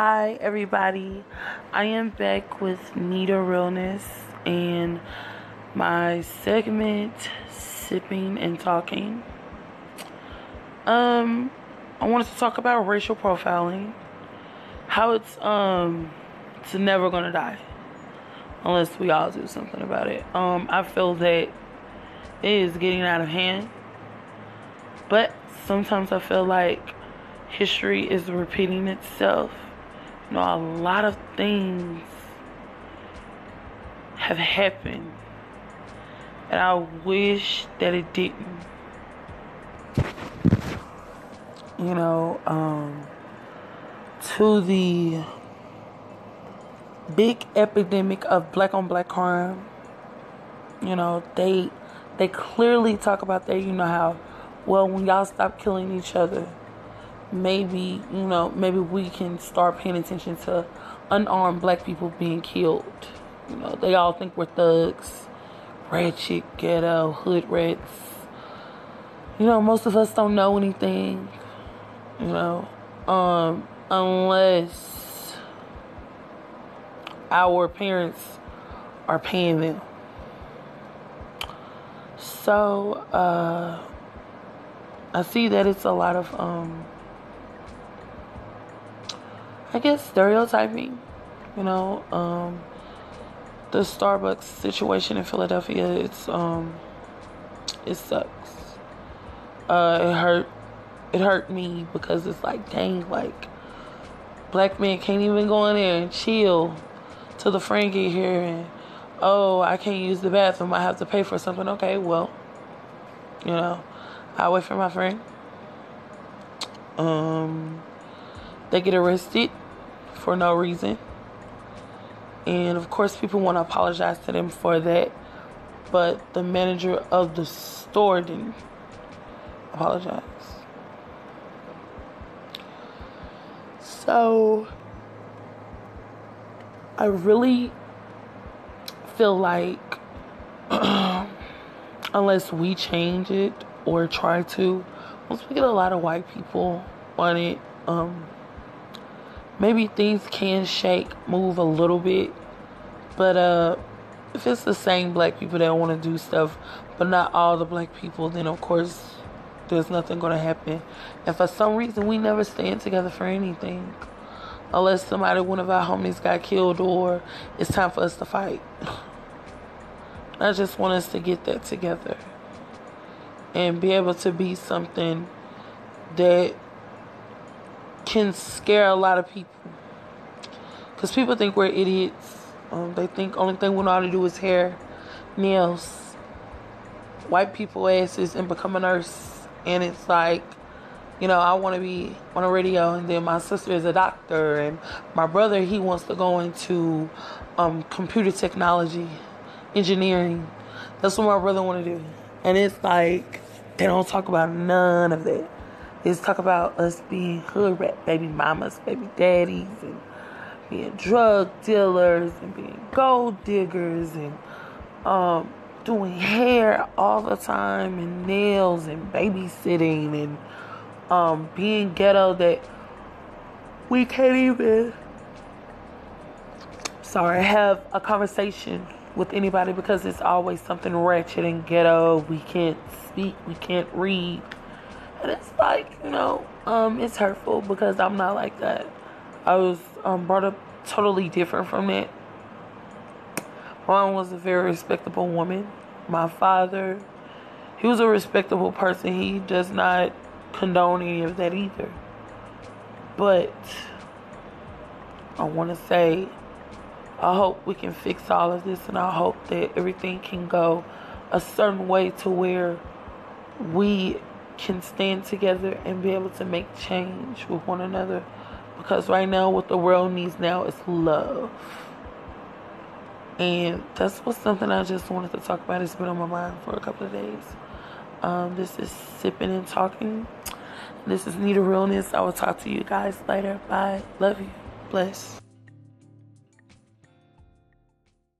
Hi, everybody. I am back with Nita Realness and my segment, Sipping and Talking. Um, I wanted to talk about racial profiling, how it's um, it's never gonna die unless we all do something about it. Um, I feel that it is getting out of hand, but sometimes I feel like history is repeating itself know, a lot of things have happened. And I wish that it didn't. You know, um, to the big epidemic of black on black crime. You know, they they clearly talk about that, you know how well when y'all stop killing each other maybe you know maybe we can start paying attention to unarmed black people being killed. You know they all think we're thugs ratchet ghetto hood rats. You know most of us don't know anything you know um unless our parents are paying them. So uh I see that it's a lot of um I guess stereotyping, you know, um, the Starbucks situation in Philadelphia, it's um, it sucks. Uh, it hurt. It hurt me because it's like, dang, like black men can't even go in there and chill till the friend get here and oh, I can't use the bathroom. I have to pay for something. Okay, well, you know, I wait for my friend. Um, they get arrested for no reason. And of course, people want to apologize to them for that. But the manager of the store didn't apologize. So, I really feel like unless we change it or try to, once we get a lot of white people on it, um, maybe things can shake, move a little bit. But uh, if it's the same black people that want to do stuff, but not all the black people, then of course there's nothing going to happen. And for some reason, we never stand together for anything. Unless somebody, one of our homies got killed or it's time for us to fight. I just want us to get that together and be able to be something that can scare a lot of people. Because people think we're idiots. Um, they think only thing we know how to do is hair, nails, white people asses, and become a nurse. And it's like, you know, I want to be on a radio, and then my sister is a doctor, and my brother he wants to go into um, computer technology, engineering. That's what my brother want to do, and it's like they don't talk about none of that is talk about us being hood rat baby mamas, baby daddies, and being drug dealers and being gold diggers and um, doing hair all the time and nails and babysitting and um, being ghetto that we can't even sorry have a conversation with anybody because it's always something ratchet and ghetto. We can't speak, we can't read and it's like, you know, um, it's hurtful because I'm not like that. I was um, brought up totally different from. My mom was a very respectable woman. My father, he was a respectable person. He does not condone any of that either. But I want to say, I hope we can fix all of this, and I hope that everything can go a certain way to where we can stand together and be able to make change with one another. Because right now, what the world needs now is love. And that's what's something I just wanted to talk about. It's been on my mind for a couple of days. Um, this is Sipping and Talking. This is Nita Realness. I will talk to you guys later. Bye. Love you. Bless.